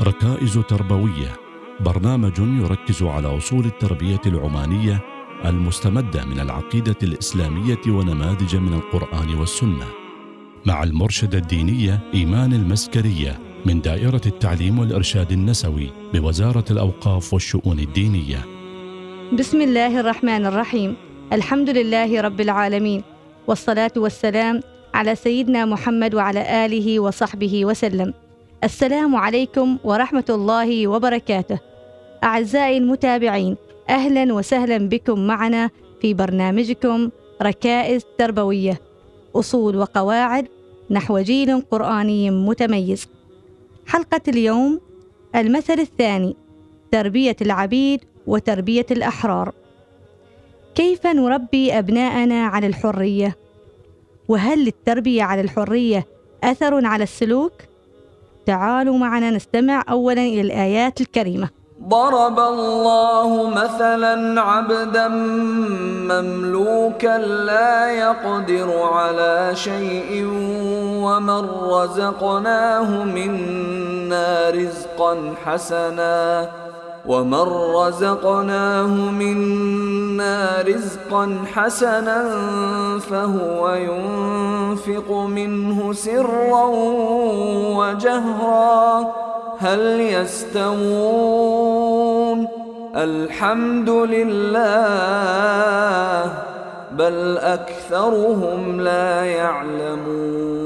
ركائز تربوية. برنامج يركز على أصول التربية العمانية المستمدة من العقيدة الإسلامية ونماذج من القرآن والسنة. مع المرشدة الدينية إيمان المسكرية من دائرة التعليم والإرشاد النسوي بوزارة الأوقاف والشؤون الدينية. بسم الله الرحمن الرحيم. الحمد لله رب العالمين. والصلاة والسلام على سيدنا محمد وعلى آله وصحبه وسلم. السلام عليكم ورحمة الله وبركاته. أعزائي المتابعين أهلا وسهلا بكم معنا في برنامجكم ركائز تربوية أصول وقواعد نحو جيل قرآني متميز. حلقة اليوم المثل الثاني تربية العبيد وتربية الأحرار. كيف نربي أبناءنا على الحرية؟ وهل للتربية على الحرية أثر على السلوك؟ تعالوا معنا نستمع اولا إلى الآيات الكريمة. ضرب الله مثلا عبدا مملوكا لا يقدر على شيء ومن رزقناه منا رزقا حسنا ومن رزقناه منا رزقا حسنا فهو ينفق منه سرا وجهرا هل يستوون؟ الحمد لله بل أكثرهم لا يعلمون.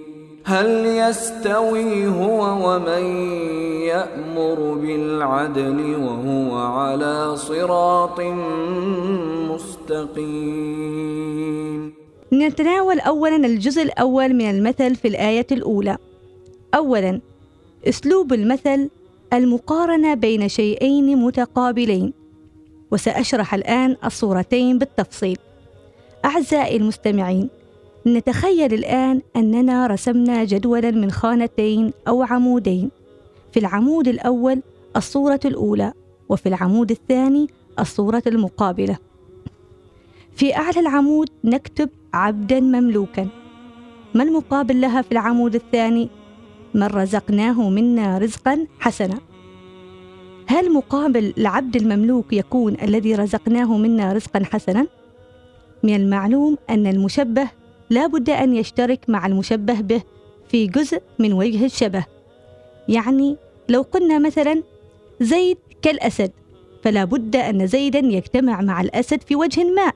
هل يستوي هو ومن يأمر بالعدل وهو على صراط مستقيم؟ نتناول اولا الجزء الأول من المثل في الآية الأولى. اولا أسلوب المثل المقارنة بين شيئين متقابلين. وسأشرح الآن الصورتين بالتفصيل. أعزائي المستمعين نتخيل الآن أننا رسمنا جدولا من خانتين أو عمودين. في العمود الأول الصورة الأولى وفي العمود الثاني الصورة المقابلة. في أعلى العمود نكتب عبدا مملوكا. ما المقابل لها في العمود الثاني؟ من رزقناه منا رزقا حسنا. هل مقابل العبد المملوك يكون الذي رزقناه منا رزقا حسنا؟ من المعلوم أن المشبه لا بد أن يشترك مع المشبه به في جزء من وجه الشبه. يعني لو قلنا مثلا زيد كالأسد فلا بد أن زيدا يجتمع مع الأسد في وجه ما.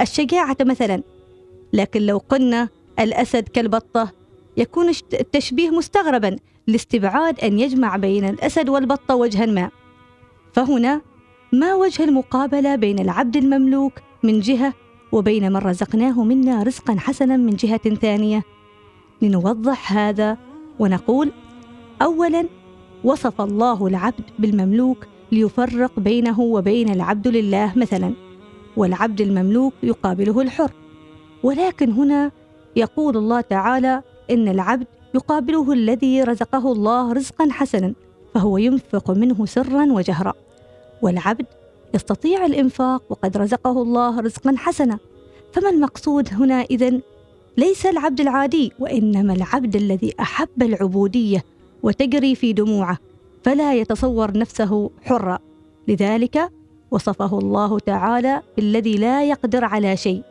الشجاعة مثلا لكن لو قلنا الأسد كالبطة يكون التشبيه مستغربا لاستبعاد أن يجمع بين الأسد والبطة وجها ما. فهنا ما وجه المقابلة بين العبد المملوك من جهة وبين من رزقناه منا رزقا حسنا من جهة ثانية. لنوضح هذا ونقول اولا وصف الله العبد بالمملوك ليفرق بينه وبين العبد لله مثلا والعبد المملوك يقابله الحر. ولكن هنا يقول الله تعالى إن العبد يقابله الذي رزقه الله رزقا حسنا فهو ينفق منه سرا وجهرا. والعبد يستطيع الإنفاق وقد رزقه الله رزقا حسنا. فما المقصود هنا إذن؟ ليس العبد العادي وإنما العبد الذي أحب العبودية وتجري في دموعه فلا يتصور نفسه حرا. لذلك وصفه الله تعالى بالذي لا يقدر على شيء.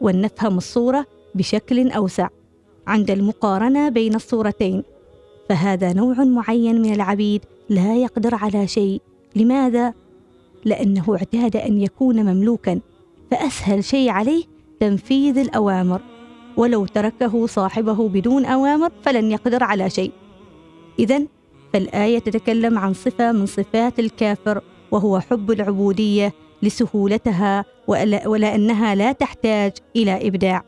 ولنفهم الصورة بشكل أوسع. عند المقارنة بين الصورتين فهذا نوع معين من العبيد لا يقدر على شيء. لماذا؟ لأنه اعتاد أن يكون مملوكا فأسهل شيء عليه تنفيذ الأوامر. ولو تركه صاحبه بدون أوامر فلن يقدر على شيء. اذا فالآية تتكلم عن صفة من صفات الكافر وهو حب العبودية لسهولتها ولأنها لا تحتاج إلى إبداع.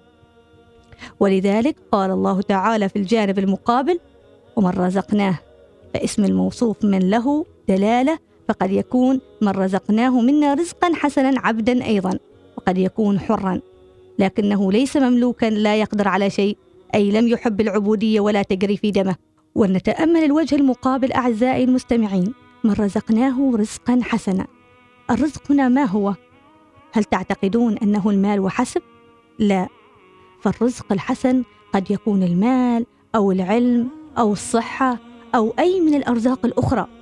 ولذلك قال الله تعالى في الجانب المقابل ومن رزقناه فاسم الموصوف من له دلالة فقد يكون من رزقناه منا رزقا حسنا عبدا أيضا وقد يكون حرا. لكنه ليس مملوكا لا يقدر على شيء أي لم يحب العبودية ولا تجري في دمه. ولنتأمل الوجه المقابل أعزائي المستمعين من رزقناه رزقا حسنا. الرزق هنا ما هو؟ هل تعتقدون أنه المال وحسب؟ لا. فالرزق الحسن قد يكون المال أو العلم أو الصحة أو أي من الأرزاق الأخرى.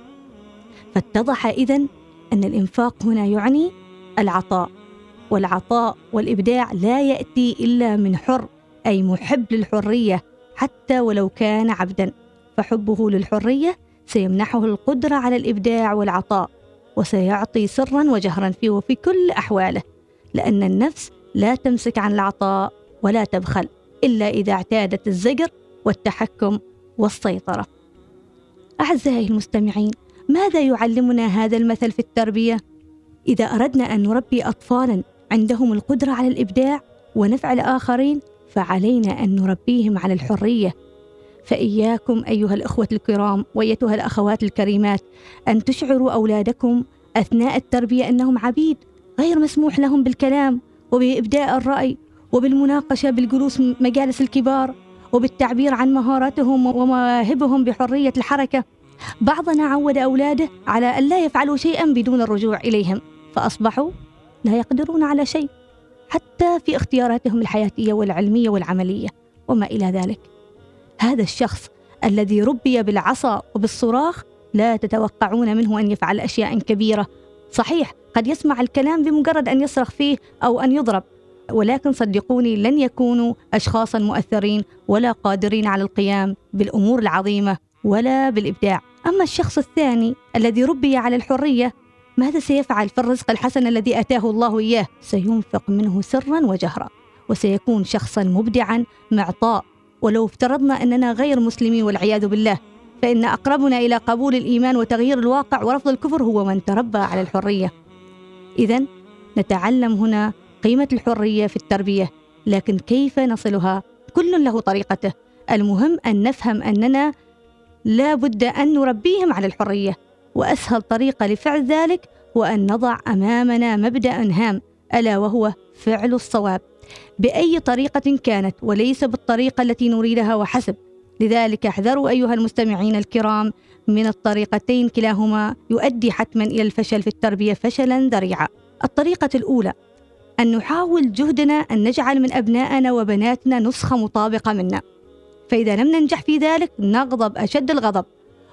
فاتضح إذن أن الإنفاق هنا يعني العطاء والعطاء والإبداع لا يأتي إلا من حر أي محب للحرية حتى ولو كان عبدا. فحبه للحرية سيمنحه القدرة على الإبداع والعطاء وسيعطي سرا وجهرا فيه وفي كل أحواله لأن النفس لا تمسك عن العطاء ولا تبخل إلا إذا اعتادت الزجر والتحكم والسيطرة. أعزائي المستمعين ماذا يعلمنا هذا المثل في التربية؟ إذا أردنا أن نربي أطفالا عندهم القدرة على الإبداع ونفع الآخرين فعلينا أن نربيهم على الحرية فإياكم أيها الأخوة الكرام وأيتها الأخوات الكريمات أن تشعروا أولادكم أثناء التربية أنهم عبيد غير مسموح لهم بالكلام وبإبداء الرأي وبالمناقشة بالجلوس مجالس الكبار وبالتعبير عن مهاراتهم ومواهبهم بحرية الحركة بعضنا عود أولاده على أن لا يفعلوا شيئا بدون الرجوع إليهم فأصبحوا لا يقدرون على شيء حتى في اختياراتهم الحياتية والعلمية والعملية وما إلى ذلك. هذا الشخص الذي ربي بالعصا وبالصراخ لا تتوقعون منه أن يفعل أشياء كبيرة. صحيح قد يسمع الكلام بمجرد أن يصرخ فيه أو أن يضرب ولكن صدقوني لن يكونوا أشخاصا مؤثرين ولا قادرين على القيام بالأمور العظيمة. ولا بالإبداع. أما الشخص الثاني الذي ربي على الحرية ماذا سيفعل في الرزق الحسن الذي أتاه الله إياه؟ سينفق منه سرا وجهرا وسيكون شخصا مبدعا معطاء. ولو افترضنا أننا غير مسلمين والعياذ بالله فإن أقربنا إلى قبول الإيمان وتغيير الواقع ورفض الكفر هو من تربى على الحرية. إذا نتعلم هنا قيمة الحرية في التربية لكن كيف نصلها؟ كل له طريقته. المهم أن نفهم أننا لا بد أن نربيهم على الحرية وأسهل طريقة لفعل ذلك هو أن نضع أمامنا مبدأ هام ألا وهو فعل الصواب. بأي طريقة كانت وليس بالطريقة التي نريدها وحسب. لذلك احذروا أيها المستمعين الكرام من الطريقتين كلاهما يؤدي حتما إلى الفشل في التربية فشلا ذريعا. الطريقة الأولى أن نحاول جهدنا أن نجعل من أبنائنا وبناتنا نسخة مطابقة منا. فإذا لم ننجح في ذلك نغضب أشد الغضب.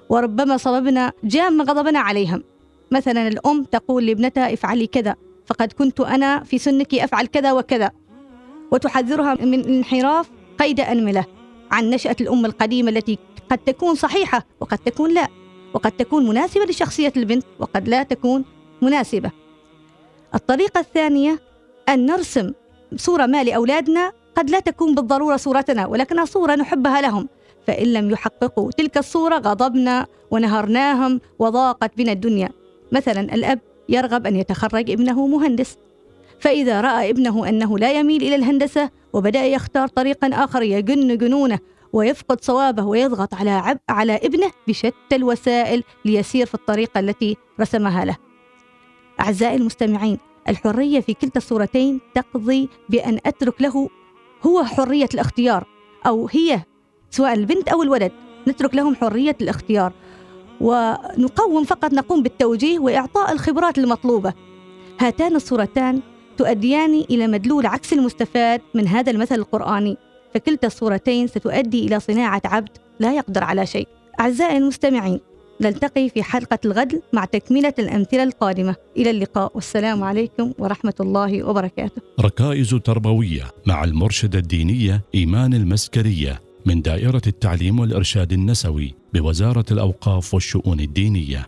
وربما صببنا جام غضبنا عليهم. مثلا الأم تقول لابنتها افعلي كذا فقد كنت أنا في سنك أفعل كذا وكذا. وتحذرها من الانحراف قيد أنملة عن نشأة الأم القديمة التي قد تكون صحيحة وقد تكون لا. وقد تكون مناسبة لشخصية البنت وقد لا تكون مناسبة. الطريقة الثانية أن نرسم صورة ما لأولادنا قد لا تكون بالضرورة صورتنا ولكنها صورة نحبها لهم. فإن لم يحققوا تلك الصورة غضبنا ونهرناهم وضاقت بنا الدنيا. مثلا الأب يرغب أن يتخرج ابنه مهندس. فإذا رأى ابنه أنه لا يميل إلى الهندسة وبدأ يختار طريقا آخر يجن جنونه ويفقد صوابه ويضغط على عب على ابنه بشتى الوسائل ليسير في الطريقة التي رسمها له. أعزائي المستمعين، الحرية في كلتا الصورتين تقضي بأن أترك له هو حرية الاختيار أو هي سواء البنت أو الولد نترك لهم حرية الاختيار. ونقوم فقط نقوم بالتوجيه وإعطاء الخبرات المطلوبة. هاتان الصورتان تؤديان إلى مدلول عكس المستفاد من هذا المثل القرآني. فكلتا الصورتين ستؤدي إلى صناعة عبد لا يقدر على شيء. أعزائي المستمعين نلتقي في حلقة الغد مع تكملة الأمثلة القادمة. إلى اللقاء والسلام عليكم ورحمة الله وبركاته. ركائز تربوية مع المرشدة الدينية إيمان المسكرية من دائرة التعليم والإرشاد النسوي بوزارة الأوقاف والشؤون الدينية.